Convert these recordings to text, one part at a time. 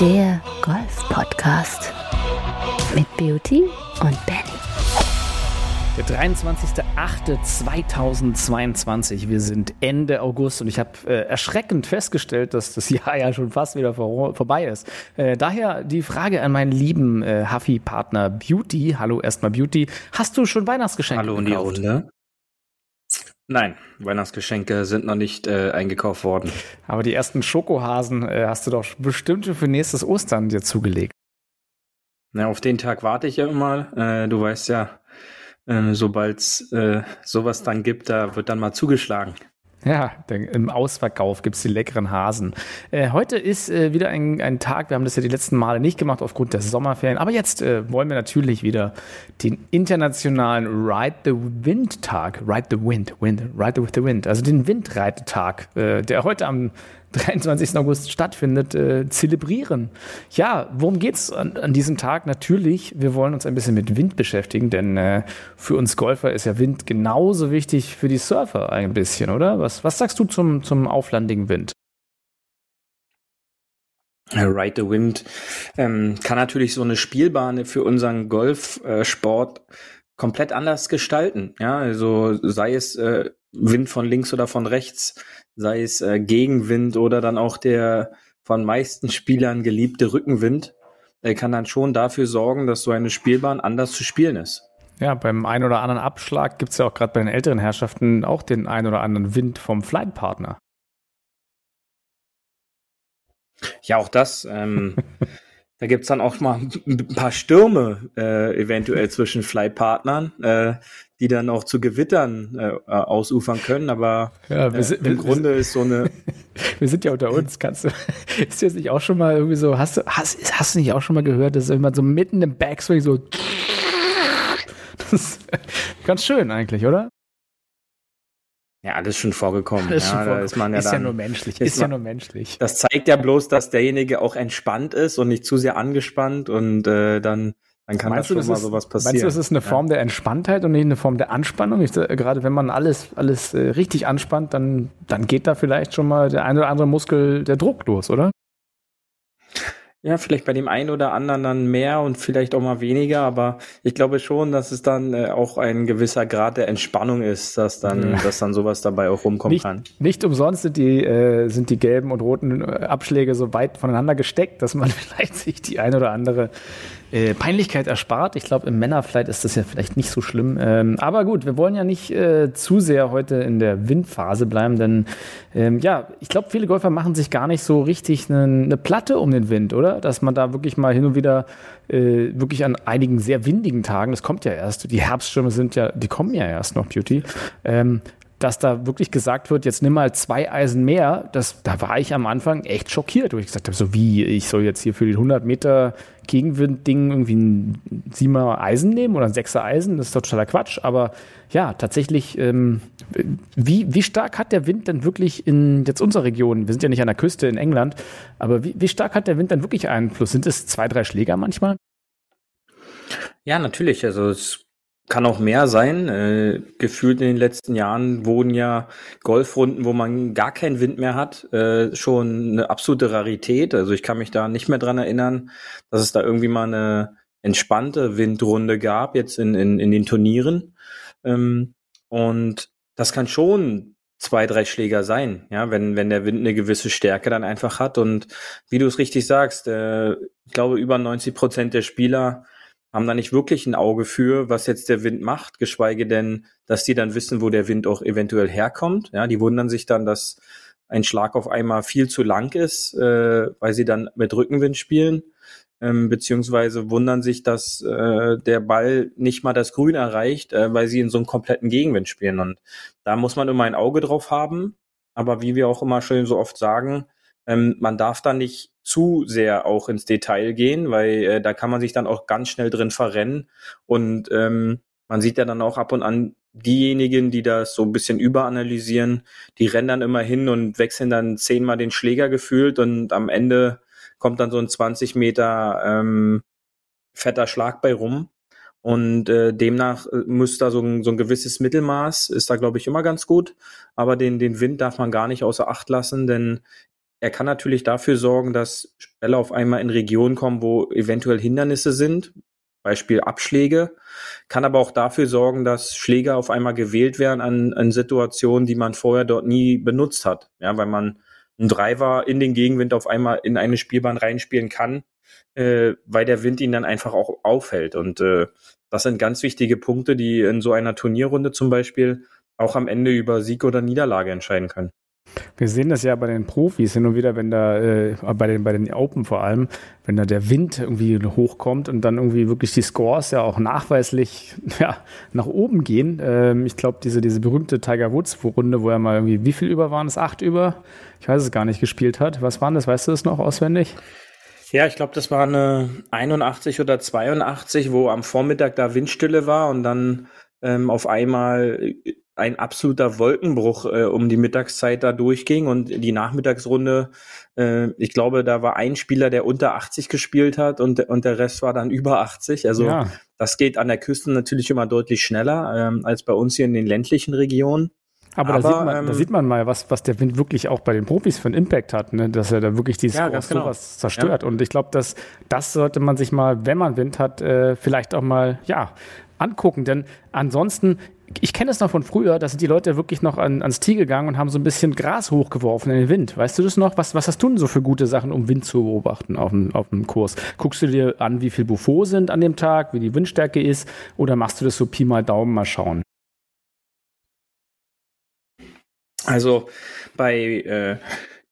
Der Golf-Podcast mit Beauty und Benny. Der 23.08.2022. Wir sind Ende August und ich habe äh, erschreckend festgestellt, dass das Jahr ja schon fast wieder vor, vorbei ist. Äh, daher die Frage an meinen lieben äh, Huffy-Partner Beauty. Hallo erstmal Beauty. Hast du schon Weihnachtsgeschenke Hallo in die gekauft? Runde. Nein, Weihnachtsgeschenke sind noch nicht äh, eingekauft worden. Aber die ersten Schokohasen äh, hast du doch bestimmt für nächstes Ostern dir zugelegt. Na, auf den Tag warte ich ja immer. Äh, du weißt ja, äh, sobald es äh, sowas dann gibt, da wird dann mal zugeschlagen. Ja, im Ausverkauf gibt's die leckeren Hasen. Äh, heute ist äh, wieder ein, ein Tag, wir haben das ja die letzten Male nicht gemacht aufgrund der Sommerferien, aber jetzt äh, wollen wir natürlich wieder den internationalen Ride the Wind Tag, Ride the Wind, Wind, Ride with the Wind, also den Windreitetag, äh, der heute am 23. August stattfindet, äh, zelebrieren. Ja, worum geht's an, an diesem Tag? Natürlich, wir wollen uns ein bisschen mit Wind beschäftigen, denn äh, für uns Golfer ist ja Wind genauso wichtig für die Surfer ein bisschen, oder? Was, was sagst du zum, zum auflandigen Wind? Äh, Ride the Wind ähm, kann natürlich so eine Spielbahn für unseren Golfsport komplett anders gestalten. Ja, also sei es äh, Wind von links oder von rechts, sei es äh, Gegenwind oder dann auch der von meisten Spielern geliebte Rückenwind, der kann dann schon dafür sorgen, dass so eine Spielbahn anders zu spielen ist. Ja, beim einen oder anderen Abschlag gibt's ja auch gerade bei den älteren Herrschaften auch den einen oder anderen Wind vom Flightpartner. Ja, auch das. Ähm, da gibt's dann auch mal ein paar Stürme äh, eventuell zwischen Flightpartnern, äh, die dann auch zu Gewittern äh, ausufern können. Aber Ja, wir äh, sind- im wir- Grunde ist so eine Wir sind ja unter uns. Kannst du, ist jetzt nicht auch schon mal irgendwie so, hast du, hast, hast du nicht auch schon mal gehört, dass immer so mitten im Backswing so, das ist ganz schön eigentlich, oder? ja alles schon vorgekommen. Das ja, da ist man ja ist ja dann, nur menschlich, ist ist ja man- nur menschlich. Das zeigt ja bloß, dass derjenige auch entspannt ist und nicht zu sehr angespannt und äh, dann, dann kann Meinst da du, schon das mal ist, sowas passieren. meinst du, das ist eine Form der Entspanntheit und nicht eine Form der Anspannung? Ich, gerade wenn man alles, alles äh, richtig anspannt, dann, dann geht da vielleicht schon mal der eine oder andere Muskel der Druck los, oder? Ja, vielleicht bei dem einen oder anderen dann mehr und vielleicht auch mal weniger, aber ich glaube schon, dass es dann äh, auch ein gewisser Grad der Entspannung ist, dass dann, Ja. dass dann sowas dabei auch rumkommen Nicht, kann. nicht umsonst sind die, äh, sind die gelben und roten äh, Abschläge so weit voneinander gesteckt, dass man vielleicht sich die eine oder andere äh, Peinlichkeit erspart. Ich glaube, im Männerflight ist das ja vielleicht nicht so schlimm. Ähm, aber gut, wir wollen ja nicht äh, zu sehr heute in der Windphase bleiben, denn ähm, ja, ich glaube, viele Golfer machen sich gar nicht so richtig eine, eine Platte um den Wind, oder? Dass man da wirklich mal hin und wieder äh, wirklich an einigen sehr windigen Tagen, das kommt ja erst, die Herbststürme sind ja, die kommen ja erst noch, Beauty, ähm, dass da wirklich gesagt wird, jetzt nimm mal zwei Eisen mehr, das, da war ich am Anfang echt schockiert, wo ich gesagt habe, so wie, ich soll jetzt hier für die 100 Meter Gegenwind-Ding irgendwie ein Siebener Eisen nehmen oder ein Sechser Eisen, das ist totaler Quatsch, aber ja, tatsächlich, ähm, wie, wie stark hat der Wind denn wirklich in jetzt unserer Region, wir sind ja nicht an der Küste in England, aber wie, wie stark hat der Wind dann wirklich Einfluss? Sind es zwei, drei Schläger manchmal? Ja, natürlich. Also es kann auch mehr sein. Äh, gefühlt in den letzten Jahren wurden ja Golfrunden, wo man gar keinen Wind mehr hat, äh, schon eine absolute Rarität. Also ich kann mich da nicht mehr dran erinnern, dass es da irgendwie mal eine entspannte Windrunde gab, jetzt in, in, in den Turnieren. Ähm, und das kann schon zwei, drei Schläger sein, ja, wenn, wenn der Wind eine gewisse Stärke dann einfach hat. Und wie du es richtig sagst, äh, ich glaube, über 90 Prozent der Spieler haben da nicht wirklich ein Auge für, was jetzt der Wind macht, geschweige denn, dass die dann wissen, wo der Wind auch eventuell herkommt. Ja, die wundern sich dann, dass ein Schlag auf einmal viel zu lang ist, äh, weil sie dann mit Rückenwind spielen, ähm, beziehungsweise wundern sich, dass äh, der Ball nicht mal das Grün erreicht, äh, weil sie in so einem kompletten Gegenwind spielen. Und da muss man immer ein Auge drauf haben. Aber wie wir auch immer schön so oft sagen, ähm, man darf da nicht zu sehr auch ins Detail gehen, weil äh, da kann man sich dann auch ganz schnell drin verrennen. Und ähm, man sieht ja dann auch ab und an diejenigen, die das so ein bisschen überanalysieren, die rennen dann immer hin und wechseln dann zehnmal den Schläger gefühlt und am Ende kommt dann so ein 20 Meter ähm, fetter Schlag bei rum. Und äh, demnach äh, muss da so ein, so ein gewisses Mittelmaß, ist da, glaube ich, immer ganz gut. Aber den, den Wind darf man gar nicht außer Acht lassen, denn er kann natürlich dafür sorgen, dass Bälle auf einmal in Regionen kommen, wo eventuell Hindernisse sind, Beispiel Abschläge, kann aber auch dafür sorgen, dass Schläge auf einmal gewählt werden an, an Situationen, die man vorher dort nie benutzt hat. Ja, weil man einen Driver in den Gegenwind auf einmal in eine Spielbahn reinspielen kann, äh, weil der Wind ihn dann einfach auch aufhält. Und äh, das sind ganz wichtige Punkte, die in so einer Turnierrunde zum Beispiel auch am Ende über Sieg oder Niederlage entscheiden können. Wir sehen das ja bei den Profis hin und wieder, wenn da, äh, bei, den, bei den Open vor allem, wenn da der Wind irgendwie hochkommt und dann irgendwie wirklich die Scores ja auch nachweislich ja, nach oben gehen. Ähm, ich glaube, diese, diese berühmte Tiger Woods-Runde, wo er mal irgendwie, wie viel über waren es? Acht über? Ich weiß es gar nicht, gespielt hat. Was waren das? Weißt du das noch auswendig? Ja, ich glaube, das war eine 81 oder 82, wo am Vormittag da Windstille war und dann ähm, auf einmal ein absoluter Wolkenbruch äh, um die Mittagszeit da durchging und die Nachmittagsrunde, äh, ich glaube, da war ein Spieler, der unter 80 gespielt hat und, und der Rest war dann über 80. Also ja. das geht an der Küste natürlich immer deutlich schneller ähm, als bei uns hier in den ländlichen Regionen. Aber, Aber da, sieht man, ähm, da sieht man mal, was, was der Wind wirklich auch bei den Profis für einen Impact hat, ne? dass er da wirklich dieses ja, genau. sowas zerstört. Ja. Und ich glaube, dass das sollte man sich mal, wenn man Wind hat, äh, vielleicht auch mal ja angucken. Denn ansonsten ich kenne es noch von früher, da sind die Leute wirklich noch an, ans Tee gegangen und haben so ein bisschen Gras hochgeworfen in den Wind. Weißt du das noch? Was, was hast du denn so für gute Sachen, um Wind zu beobachten auf dem, auf dem Kurs? Guckst du dir an, wie viel Buffo sind an dem Tag, wie die Windstärke ist, oder machst du das so Pi mal Daumen mal schauen? Also bei äh,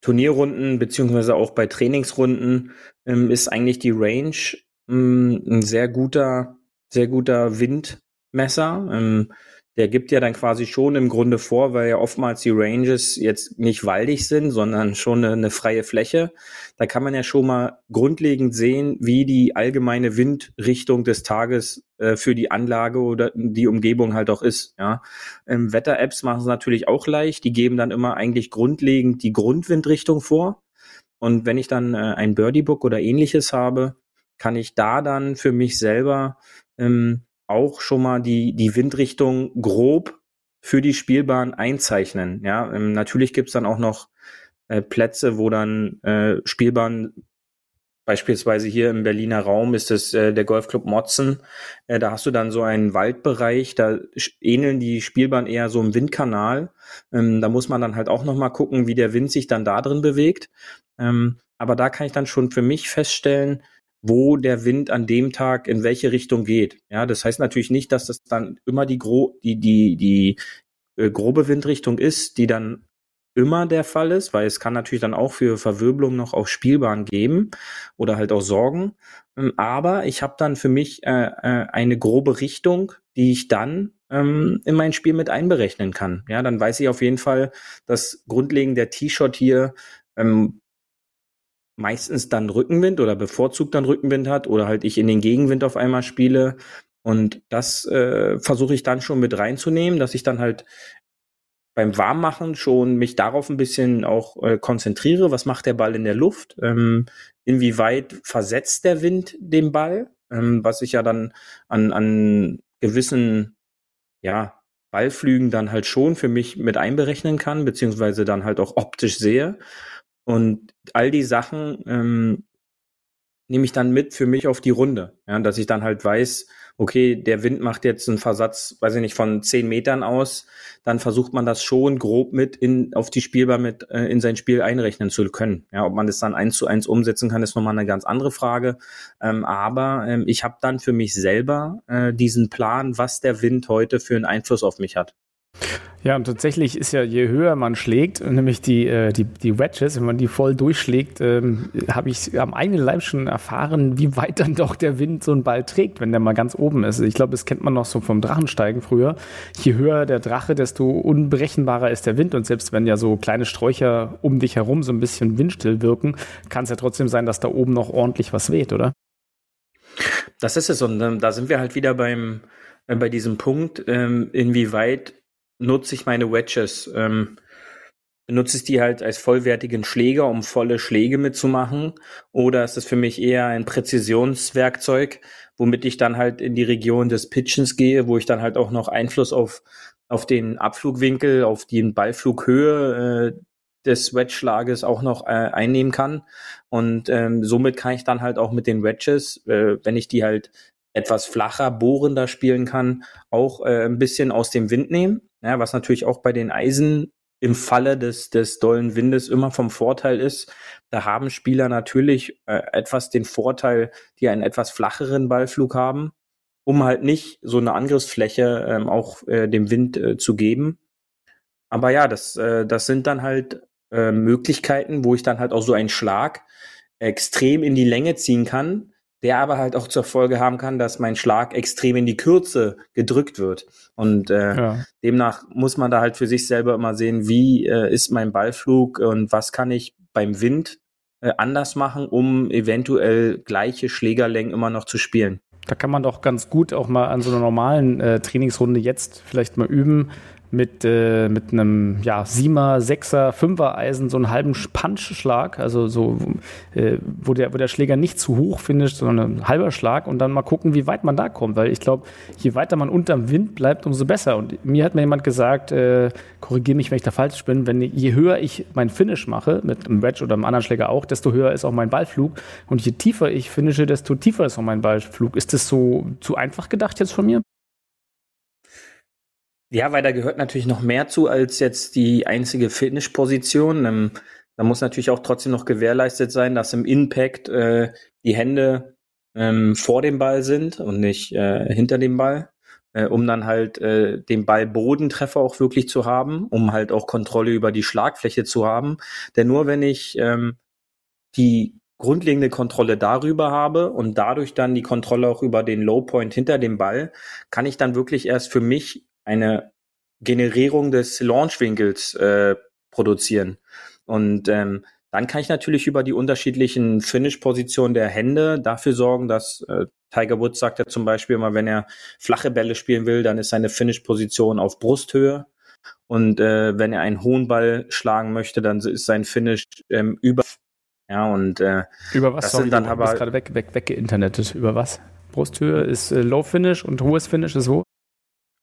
Turnierrunden beziehungsweise auch bei Trainingsrunden ähm, ist eigentlich die Range ähm, ein sehr guter, sehr guter Windmesser. Ähm, der gibt ja dann quasi schon im Grunde vor, weil ja oftmals die Ranges jetzt nicht waldig sind, sondern schon eine, eine, freie Fläche. Da kann man ja schon mal grundlegend sehen, wie die allgemeine Windrichtung des Tages äh, für die Anlage oder die Umgebung halt auch ist. Ja, ähm, Wetter-Apps machen es natürlich auch leicht. Die geben dann immer eigentlich grundlegend die Grundwindrichtung vor. Und wenn ich dann äh, ein Birdie Book oder ähnliches habe, kann ich da dann für mich selber ähm, auch schon mal die, die Windrichtung grob für die Spielbahn einzeichnen. Ja, ähm, natürlich gibt's dann auch noch äh, Plätze, wo dann äh, Spielbahn Beispielsweise hier im Berliner Raum ist es äh, der Golfclub Motzen. Äh, da hast du dann so einen Waldbereich, da ähneln die Spielbahn eher so im Windkanal. Ähm, da muss man dann halt auch nochmal gucken, wie der Wind sich dann da drin bewegt. Ähm, aber da kann ich dann schon für mich feststellen, wo der Wind an dem Tag in welche Richtung geht. Ja, das heißt natürlich nicht, dass das dann immer die gro die die die äh, grobe Windrichtung ist, die dann immer der Fall ist, weil es kann natürlich dann auch für Verwirbelung noch auf Spielbahn geben oder halt auch Sorgen. Ähm, aber ich habe dann für mich äh, äh, eine grobe Richtung, die ich dann ähm, in mein Spiel mit einberechnen kann. Ja, dann weiß ich auf jeden Fall, dass grundlegend der T-Shot hier ähm, meistens dann Rückenwind oder bevorzugt dann Rückenwind hat oder halt ich in den Gegenwind auf einmal spiele. Und das äh, versuche ich dann schon mit reinzunehmen, dass ich dann halt beim Warmmachen schon mich darauf ein bisschen auch äh, konzentriere. Was macht der Ball in der Luft? Ähm, inwieweit versetzt der Wind den Ball? Ähm, was ich ja dann an, an gewissen, ja, Ballflügen dann halt schon für mich mit einberechnen kann, beziehungsweise dann halt auch optisch sehe. Und all die Sachen ähm, nehme ich dann mit für mich auf die Runde. Ja, dass ich dann halt weiß, okay, der Wind macht jetzt einen Versatz, weiß ich nicht, von zehn Metern aus, dann versucht man das schon grob mit in, auf die Spielbar mit äh, in sein Spiel einrechnen zu können. Ja, ob man das dann eins zu eins umsetzen kann, ist nochmal eine ganz andere Frage. Ähm, aber ähm, ich habe dann für mich selber äh, diesen Plan, was der Wind heute für einen Einfluss auf mich hat. Ja, und tatsächlich ist ja, je höher man schlägt, nämlich die, äh, die, die Wedges, wenn man die voll durchschlägt, ähm, habe ich am eigenen Leib schon erfahren, wie weit dann doch der Wind so einen Ball trägt, wenn der mal ganz oben ist. Ich glaube, das kennt man noch so vom Drachensteigen früher. Je höher der Drache, desto unberechenbarer ist der Wind. Und selbst wenn ja so kleine Sträucher um dich herum so ein bisschen windstill wirken, kann es ja trotzdem sein, dass da oben noch ordentlich was weht, oder? Das ist es. Und ähm, da sind wir halt wieder beim, äh, bei diesem Punkt, ähm, inwieweit nutze ich meine Wedges. Ähm, benutze ich die halt als vollwertigen Schläger, um volle Schläge mitzumachen? Oder ist das für mich eher ein Präzisionswerkzeug, womit ich dann halt in die Region des Pitchens gehe, wo ich dann halt auch noch Einfluss auf, auf den Abflugwinkel, auf die Ballflughöhe äh, des Wedge-Schlages auch noch äh, einnehmen kann. Und ähm, somit kann ich dann halt auch mit den Wedges, äh, wenn ich die halt etwas flacher, bohrender spielen kann, auch äh, ein bisschen aus dem Wind nehmen. Ja, was natürlich auch bei den Eisen im Falle des, des dollen Windes immer vom Vorteil ist. Da haben Spieler natürlich äh, etwas den Vorteil, die einen etwas flacheren Ballflug haben, um halt nicht so eine Angriffsfläche ähm, auch äh, dem Wind äh, zu geben. Aber ja, das, äh, das sind dann halt äh, Möglichkeiten, wo ich dann halt auch so einen Schlag extrem in die Länge ziehen kann, der aber halt auch zur Folge haben kann, dass mein Schlag extrem in die Kürze gedrückt wird. Und äh, ja. demnach muss man da halt für sich selber immer sehen, wie äh, ist mein Ballflug und was kann ich beim Wind äh, anders machen, um eventuell gleiche Schlägerlängen immer noch zu spielen. Da kann man doch ganz gut auch mal an so einer normalen äh, Trainingsrunde jetzt vielleicht mal üben, mit, äh, mit einem ja, Siemer, Sechser, Fünfer Eisen so einen halben Punchschlag, also so, äh, wo, der, wo der Schläger nicht zu hoch findet, sondern ein halber Schlag und dann mal gucken, wie weit man da kommt, weil ich glaube, je weiter man unterm Wind bleibt, umso besser. Und mir hat mir jemand gesagt, äh, korrigiere mich, wenn ich da falsch bin, wenn je höher ich mein Finish mache, mit einem Wedge oder einem anderen Schläger auch, desto höher ist auch mein Ballflug und je tiefer ich finische, desto tiefer ist auch mein Ballflug. Ist das so zu einfach gedacht jetzt von mir? Ja, weil da gehört natürlich noch mehr zu als jetzt die einzige Finish-Position. Ähm, da muss natürlich auch trotzdem noch gewährleistet sein, dass im Impact äh, die Hände ähm, vor dem Ball sind und nicht äh, hinter dem Ball, äh, um dann halt äh, den Ball-Bodentreffer auch wirklich zu haben, um halt auch Kontrolle über die Schlagfläche zu haben. Denn nur wenn ich ähm, die grundlegende Kontrolle darüber habe und dadurch dann die Kontrolle auch über den Low Point hinter dem Ball, kann ich dann wirklich erst für mich eine Generierung des Launchwinkels äh, produzieren. Und ähm, dann kann ich natürlich über die unterschiedlichen Finish-Positionen der Hände dafür sorgen, dass äh, Tiger Woods sagt ja zum Beispiel immer, wenn er flache Bälle spielen will, dann ist seine Finish-Position auf Brusthöhe. Und äh, wenn er einen hohen Ball schlagen möchte, dann ist sein Finish ähm, über. Ja, und äh, über was? Das Sorry, sind dann aber gerade weg, weg, weggeinternetet. Über was? Brusthöhe ist äh, Low Finish und hohes Finish ist wo?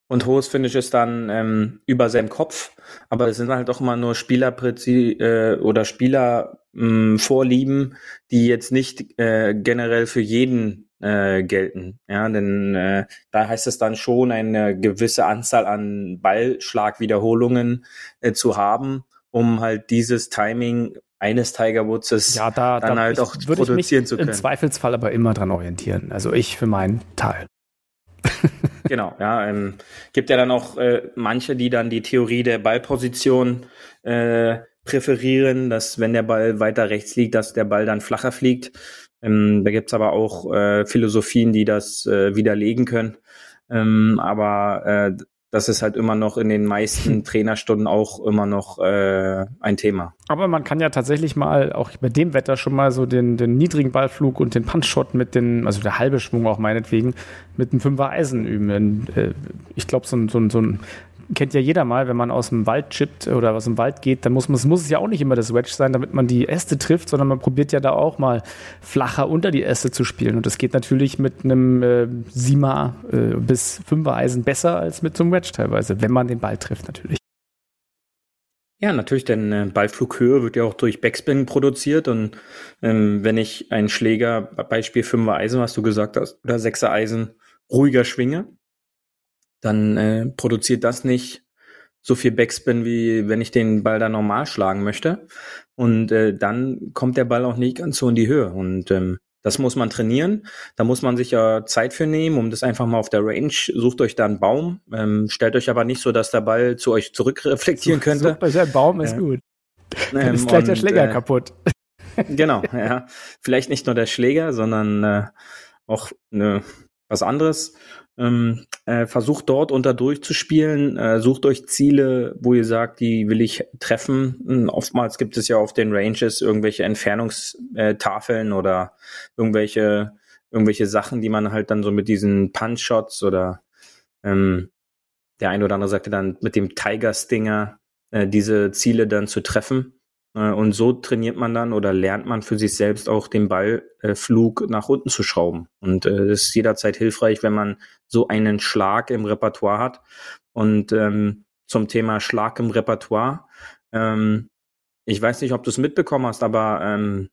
Und hohes Finish ist dann ähm, über seinem Kopf, aber es sind halt auch immer nur Spielerpräzi äh, oder Spielervorlieben, hm, die jetzt nicht äh, generell für jeden äh, gelten. Ja, denn äh, da heißt es dann schon, eine gewisse Anzahl an Ballschlagwiederholungen äh, zu haben, um halt dieses Timing eines Tiger Woodses ja, da, dann da halt auch produzieren zu können. Im Zweifelsfall aber immer dran orientieren. Also ich für meinen Teil. genau, ja. Ähm, gibt ja dann auch äh, manche, die dann die Theorie der Ballposition äh, präferieren, dass wenn der Ball weiter rechts liegt, dass der Ball dann flacher fliegt. Ähm, da gibt's aber auch äh, Philosophien, die das äh, widerlegen können. Ähm, aber äh, das ist halt immer noch in den meisten Trainerstunden auch immer noch äh, ein Thema. Aber man kann ja tatsächlich mal auch bei dem Wetter schon mal so den, den niedrigen Ballflug und den Punchshot mit den, also der halbe Schwung auch meinetwegen, mit einem Fünfer Eisen üben. Äh, ich glaube, so, so, so ein kennt ja jeder mal, wenn man aus dem Wald chippt oder aus dem Wald geht, dann muss man, es muss es ja auch nicht immer das Wedge sein, damit man die Äste trifft, sondern man probiert ja da auch mal flacher unter die Äste zu spielen. Und das geht natürlich mit einem äh, Sima äh, bis Fünfer Eisen besser als mit so einem Wedge teilweise, wenn man den Ball trifft natürlich. Ja, natürlich, denn äh, Ballflughöhe wird ja auch durch Backspin produziert und ähm, wenn ich einen Schläger, Beispiel Fünfer Eisen, was du gesagt hast, oder Sechser Eisen ruhiger schwinge, dann äh, produziert das nicht so viel Backspin, wie wenn ich den Ball da normal schlagen möchte. Und äh, dann kommt der Ball auch nicht ganz so in die Höhe. Und ähm, das muss man trainieren. Da muss man sich ja Zeit für nehmen, um das einfach mal auf der Range. Sucht euch da einen Baum. Ähm, stellt euch aber nicht so, dass der Ball zu euch zurückreflektieren könnte. Sucht euch einen Baum, ist ja. gut. Dann ähm, ist gleich und, der Schläger äh, kaputt. genau, ja. Vielleicht nicht nur der Schläger, sondern äh, auch ne, was anderes. Ähm, äh, versucht dort unter durchzuspielen, äh, sucht euch Ziele, wo ihr sagt, die will ich treffen. Hm, oftmals gibt es ja auf den Ranges irgendwelche Entfernungstafeln oder irgendwelche irgendwelche Sachen, die man halt dann so mit diesen Punch-Shots oder ähm, der eine oder andere sagte dann mit dem Tiger Stinger äh, diese Ziele dann zu treffen. Äh, und so trainiert man dann oder lernt man für sich selbst auch den Ballflug nach unten zu schrauben. Und äh, das ist jederzeit hilfreich, wenn man so einen Schlag im Repertoire hat. Und ähm, zum Thema Schlag im Repertoire. Ähm, ich weiß nicht, ob du es mitbekommen hast, aber ähm,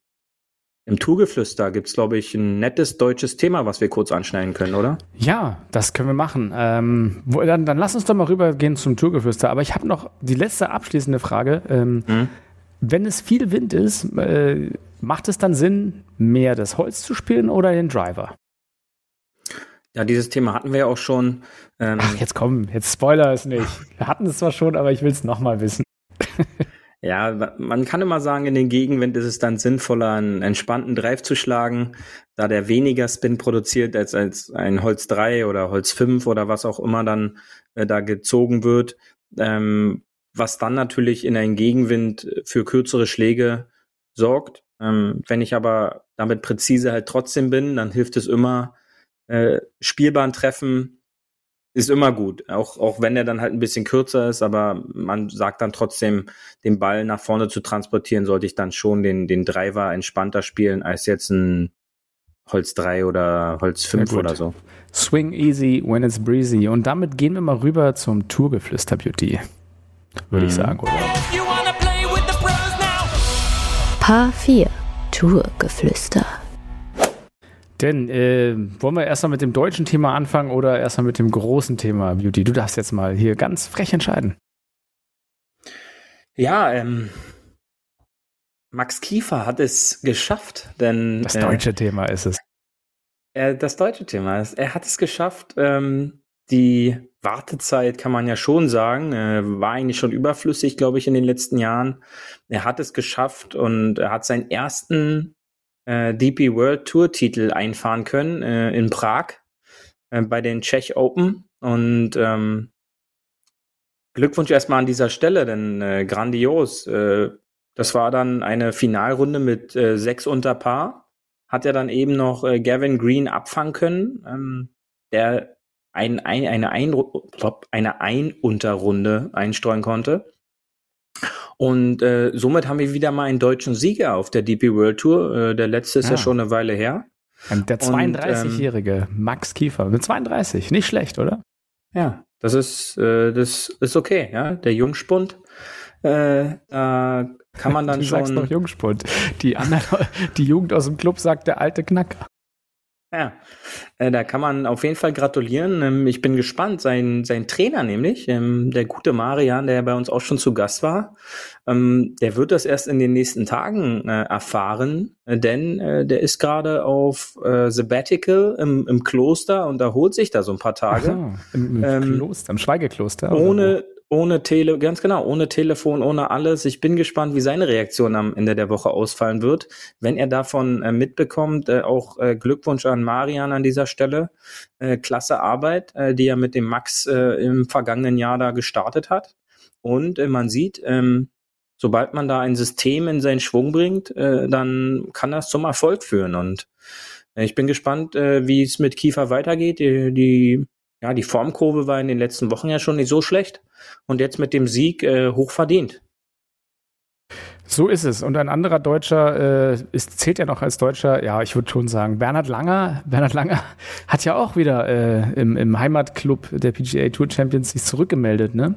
im Tourgeflüster gibt es, glaube ich, ein nettes deutsches Thema, was wir kurz anschneiden können, oder? Ja, das können wir machen. Ähm, wo, dann, dann, lass uns doch mal rübergehen zum Tourgeflüster. Aber ich habe noch die letzte abschließende Frage. Ähm, hm? Wenn es viel Wind ist, äh, macht es dann Sinn, mehr das Holz zu spielen oder den Driver? Ja, dieses Thema hatten wir ja auch schon. Ähm Ach, jetzt komm, jetzt spoiler es nicht. Wir hatten es zwar schon, aber ich will es nochmal wissen. Ja, man kann immer sagen, in den Gegenwind ist es dann sinnvoller, einen entspannten Drive zu schlagen, da der weniger Spin produziert als, als ein Holz 3 oder Holz 5 oder was auch immer dann äh, da gezogen wird. Ähm, was dann natürlich in einen Gegenwind für kürzere Schläge sorgt. Ähm, wenn ich aber damit präzise halt trotzdem bin, dann hilft es immer, äh, spielbaren Treffen ist immer gut, auch, auch wenn er dann halt ein bisschen kürzer ist, aber man sagt dann trotzdem, den Ball nach vorne zu transportieren, sollte ich dann schon den, den Driver entspannter spielen, als jetzt ein Holz 3 oder Holz 5 oder so. Swing easy when it's breezy. Und damit gehen wir mal rüber zum Tourgeflüster Beauty. Würde mhm. ich sagen, oder? Paar 4 Tourgeflüster. Denn äh, wollen wir erstmal mit dem deutschen Thema anfangen oder erstmal mit dem großen Thema Beauty? Du darfst jetzt mal hier ganz frech entscheiden. Ja, ähm, Max Kiefer hat es geschafft, denn das deutsche äh, Thema ist es. Äh, das deutsche Thema ist, er hat es geschafft. Ähm, die Wartezeit kann man ja schon sagen, äh, war eigentlich schon überflüssig, glaube ich, in den letzten Jahren. Er hat es geschafft und er hat seinen ersten äh, DP World Tour Titel einfahren können äh, in Prag äh, bei den Czech Open und ähm, Glückwunsch erstmal an dieser Stelle, denn äh, grandios. Äh, das war dann eine Finalrunde mit sechs unter Paar. Hat er dann eben noch Gavin Green abfangen können, ähm, der ein, ein, eine, ein, eine Ein-Unterrunde einstreuen konnte. Und äh, somit haben wir wieder mal einen deutschen Sieger auf der DP World Tour. Äh, der letzte ist ja. ja schon eine Weile her. Der 32-jährige ähm, Max Kiefer mit 32, nicht schlecht, oder? Ja, das ist äh, das ist okay, ja. Der Jungspund, äh, da kann man dann du schon. Du sagst doch Jungspund. Die andere, die Jugend aus dem Club sagt der alte Knacker. Ja, äh, da kann man auf jeden Fall gratulieren. Ähm, ich bin gespannt. Sein, sein Trainer nämlich, ähm, der gute Marian, der bei uns auch schon zu Gast war, ähm, der wird das erst in den nächsten Tagen äh, erfahren, äh, denn der ist gerade auf Sabbatical im, im Kloster und erholt sich da so ein paar Tage. Aha, Im, im ähm, Kloster, im Schweigekloster. Ohne, ohne Tele, ganz genau, ohne Telefon, ohne alles. Ich bin gespannt, wie seine Reaktion am Ende der Woche ausfallen wird. Wenn er davon äh, mitbekommt, äh, auch äh, Glückwunsch an Marian an dieser Stelle. Äh, klasse Arbeit, äh, die er mit dem Max äh, im vergangenen Jahr da gestartet hat. Und man sieht, ähm, sobald man da ein System in seinen Schwung bringt, dann kann das zum Erfolg führen. Und ich bin gespannt, wie es mit Kiefer weitergeht. Die, die ja, die Formkurve war in den letzten Wochen ja schon nicht so schlecht und jetzt mit dem Sieg äh, hoch verdient. So ist es. Und ein anderer Deutscher äh, ist, zählt ja noch als Deutscher, ja, ich würde schon sagen, Bernhard Langer. Bernhard Langer hat ja auch wieder äh, im, im Heimatclub der PGA Tour Champions sich zurückgemeldet. Ne?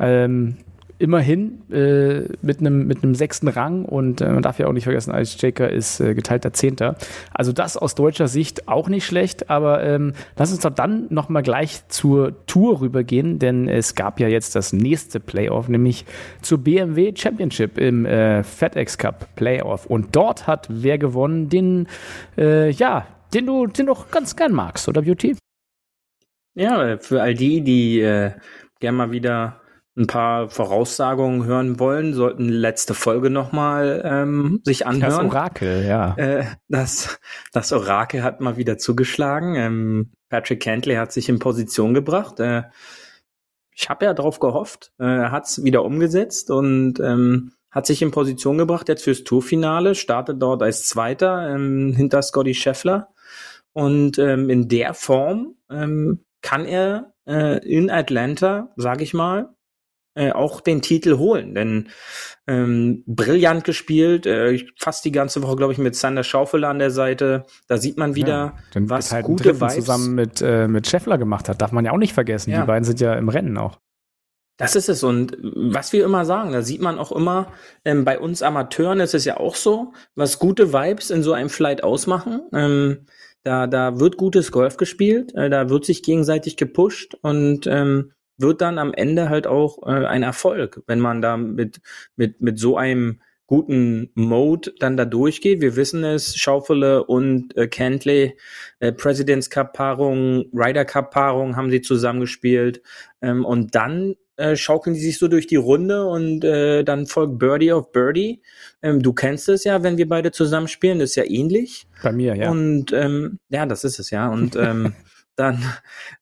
Ähm, immerhin äh, mit einem mit sechsten Rang und äh, man darf ja auch nicht vergessen, als Jaker ist äh, geteilter Zehnter. Also das aus deutscher Sicht auch nicht schlecht, aber ähm, lass uns doch dann nochmal gleich zur Tour rübergehen, denn es gab ja jetzt das nächste Playoff, nämlich zur BMW Championship im äh, FedEx Cup Playoff und dort hat wer gewonnen, den äh, ja, den du den du ganz gern magst, oder Beauty? Ja, für all die, die äh, gern mal wieder ein paar Voraussagungen hören wollen, sollten letzte Folge nochmal ähm, sich anhören. Das Orakel, ja. Äh, das, das Orakel hat mal wieder zugeschlagen. Ähm, Patrick Cantley hat sich in Position gebracht. Äh, ich habe ja darauf gehofft. Äh, er hat es wieder umgesetzt und ähm, hat sich in Position gebracht jetzt fürs Tourfinale, startet dort als Zweiter ähm, hinter Scotty Scheffler. Und ähm, in der Form ähm, kann er äh, in Atlanta, sage ich mal, äh, auch den Titel holen. Denn ähm, brillant gespielt, äh, fast die ganze Woche, glaube ich, mit Sander Schaufeler an der Seite. Da sieht man wieder, ja, was halt gute Vibes zusammen mit, äh, mit Scheffler gemacht hat. Darf man ja auch nicht vergessen. Ja. Die beiden sind ja im Rennen auch. Das ist es. Und was wir immer sagen, da sieht man auch immer, ähm, bei uns Amateuren ist es ja auch so, was gute Vibes in so einem Flight ausmachen. Ähm, da, da wird gutes Golf gespielt, äh, da wird sich gegenseitig gepusht und ähm, wird dann am Ende halt auch äh, ein Erfolg, wenn man da mit, mit, mit so einem guten Mode dann da durchgeht. Wir wissen es, Schaufele und äh, Kentley, äh, Presidents Cup Paarung, Ryder Cup Paarung haben sie zusammengespielt ähm, und dann äh, schaukeln die sich so durch die Runde und äh, dann folgt Birdie auf Birdie. Ähm, du kennst es ja, wenn wir beide zusammen spielen, ist ja ähnlich. Bei mir, ja. Und ähm, ja, das ist es ja. Und ähm, dann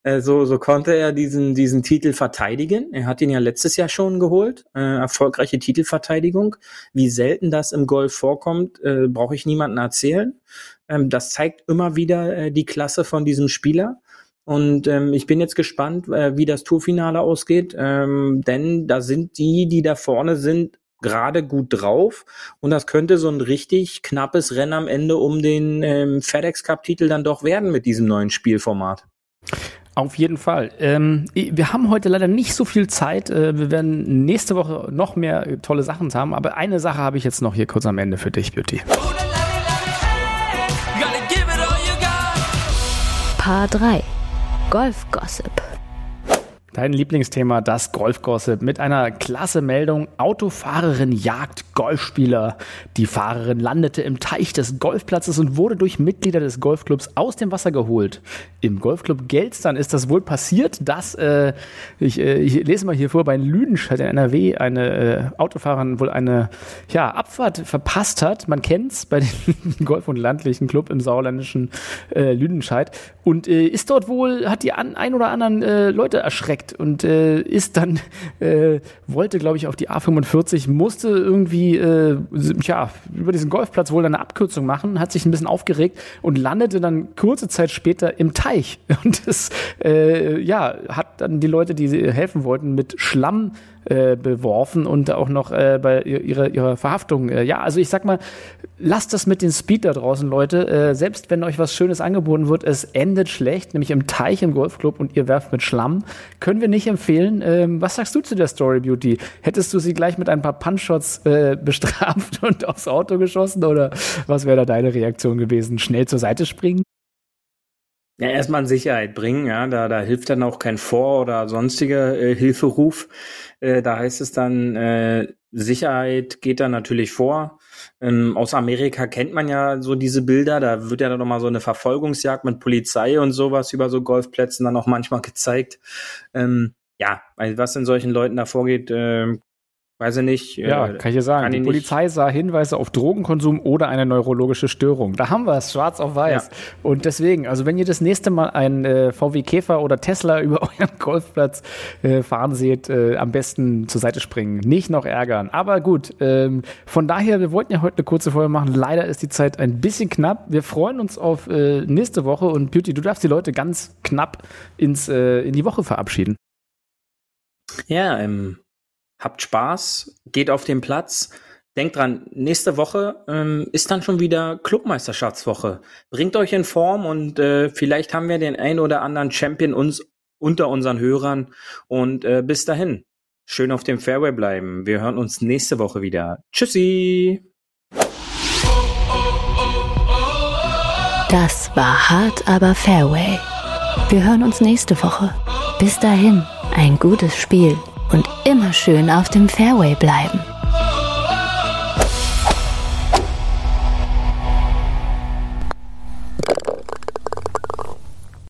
äh, so, so konnte er diesen, diesen Titel verteidigen. Er hat ihn ja letztes Jahr schon geholt. Äh, erfolgreiche Titelverteidigung. Wie selten das im Golf vorkommt, äh, brauche ich niemanden erzählen. Ähm, das zeigt immer wieder äh, die Klasse von diesem Spieler. Und ähm, ich bin jetzt gespannt, äh, wie das Tourfinale ausgeht, ähm, denn da sind die, die da vorne sind, gerade gut drauf. Und das könnte so ein richtig knappes Rennen am Ende um den ähm, FedEx Cup-Titel dann doch werden mit diesem neuen Spielformat. Auf jeden Fall. Ähm, wir haben heute leider nicht so viel Zeit. Äh, wir werden nächste Woche noch mehr tolle Sachen haben. Aber eine Sache habe ich jetzt noch hier kurz am Ende für dich, Beauty. Paar 3 Golf Gossip. Dein Lieblingsthema, das Golfgossip, mit einer klasse Meldung. Autofahrerin jagt Golfspieler. Die Fahrerin landete im Teich des Golfplatzes und wurde durch Mitglieder des Golfclubs aus dem Wasser geholt. Im Golfclub Gelstern ist das wohl passiert, dass, äh, ich, äh, ich lese mal hier vor, bei Lüdenscheid in NRW eine äh, Autofahrerin wohl eine ja, Abfahrt verpasst hat. Man kennt's bei dem Golf- und Landlichen Club im sauerländischen äh, Lüdenscheid und äh, ist dort wohl, hat die an, ein oder anderen äh, Leute erschreckt entdeckt und äh, ist dann, äh, wollte, glaube ich, auf die A45, musste irgendwie, äh, ja, über diesen Golfplatz wohl eine Abkürzung machen, hat sich ein bisschen aufgeregt und landete dann kurze Zeit später im Teich. Und das, äh, ja, hat dann die Leute, die helfen wollten, mit Schlamm äh, beworfen und auch noch äh, bei ihrer, ihrer Verhaftung. Äh, ja, also ich sag mal, lasst das mit den Speed da draußen, Leute. Äh, selbst wenn euch was Schönes angeboten wird, es endet schlecht, nämlich im Teich im Golfclub und ihr werft mit Schlamm. Können wir nicht empfehlen. Ähm, was sagst du zu der Story Beauty? Hättest du sie gleich mit ein paar Punchshots äh, bestraft und aufs Auto geschossen oder was wäre da deine Reaktion gewesen? Schnell zur Seite springen? Ja, erstmal in Sicherheit bringen, ja, da, da hilft dann auch kein Vor- oder sonstiger äh, Hilferuf. Äh, da heißt es dann, äh, Sicherheit geht da natürlich vor. Ähm, aus Amerika kennt man ja so diese Bilder, da wird ja dann nochmal so eine Verfolgungsjagd mit Polizei und sowas über so Golfplätzen dann auch manchmal gezeigt. Ähm, ja, was in solchen Leuten da vorgeht, äh, Weiß ich nicht. Ja, äh, kann ich dir sagen. Die Polizei nicht. sah Hinweise auf Drogenkonsum oder eine neurologische Störung. Da haben wir es, schwarz auf weiß. Ja. Und deswegen, also wenn ihr das nächste Mal einen äh, VW Käfer oder Tesla über euren Golfplatz äh, fahren seht, äh, am besten zur Seite springen. Nicht noch ärgern. Aber gut, ähm, von daher, wir wollten ja heute eine kurze Folge machen. Leider ist die Zeit ein bisschen knapp. Wir freuen uns auf äh, nächste Woche und Beauty, du darfst die Leute ganz knapp ins, äh, in die Woche verabschieden. Ja, ähm, habt Spaß, geht auf den Platz. Denkt dran, nächste Woche ähm, ist dann schon wieder Clubmeisterschaftswoche. Bringt euch in Form und äh, vielleicht haben wir den ein oder anderen Champion uns unter unseren Hörern. Und äh, bis dahin, schön auf dem Fairway bleiben. Wir hören uns nächste Woche wieder. Tschüssi! Das war hart, aber Fairway. Wir hören uns nächste Woche. Bis dahin, ein gutes Spiel schön auf dem Fairway bleiben.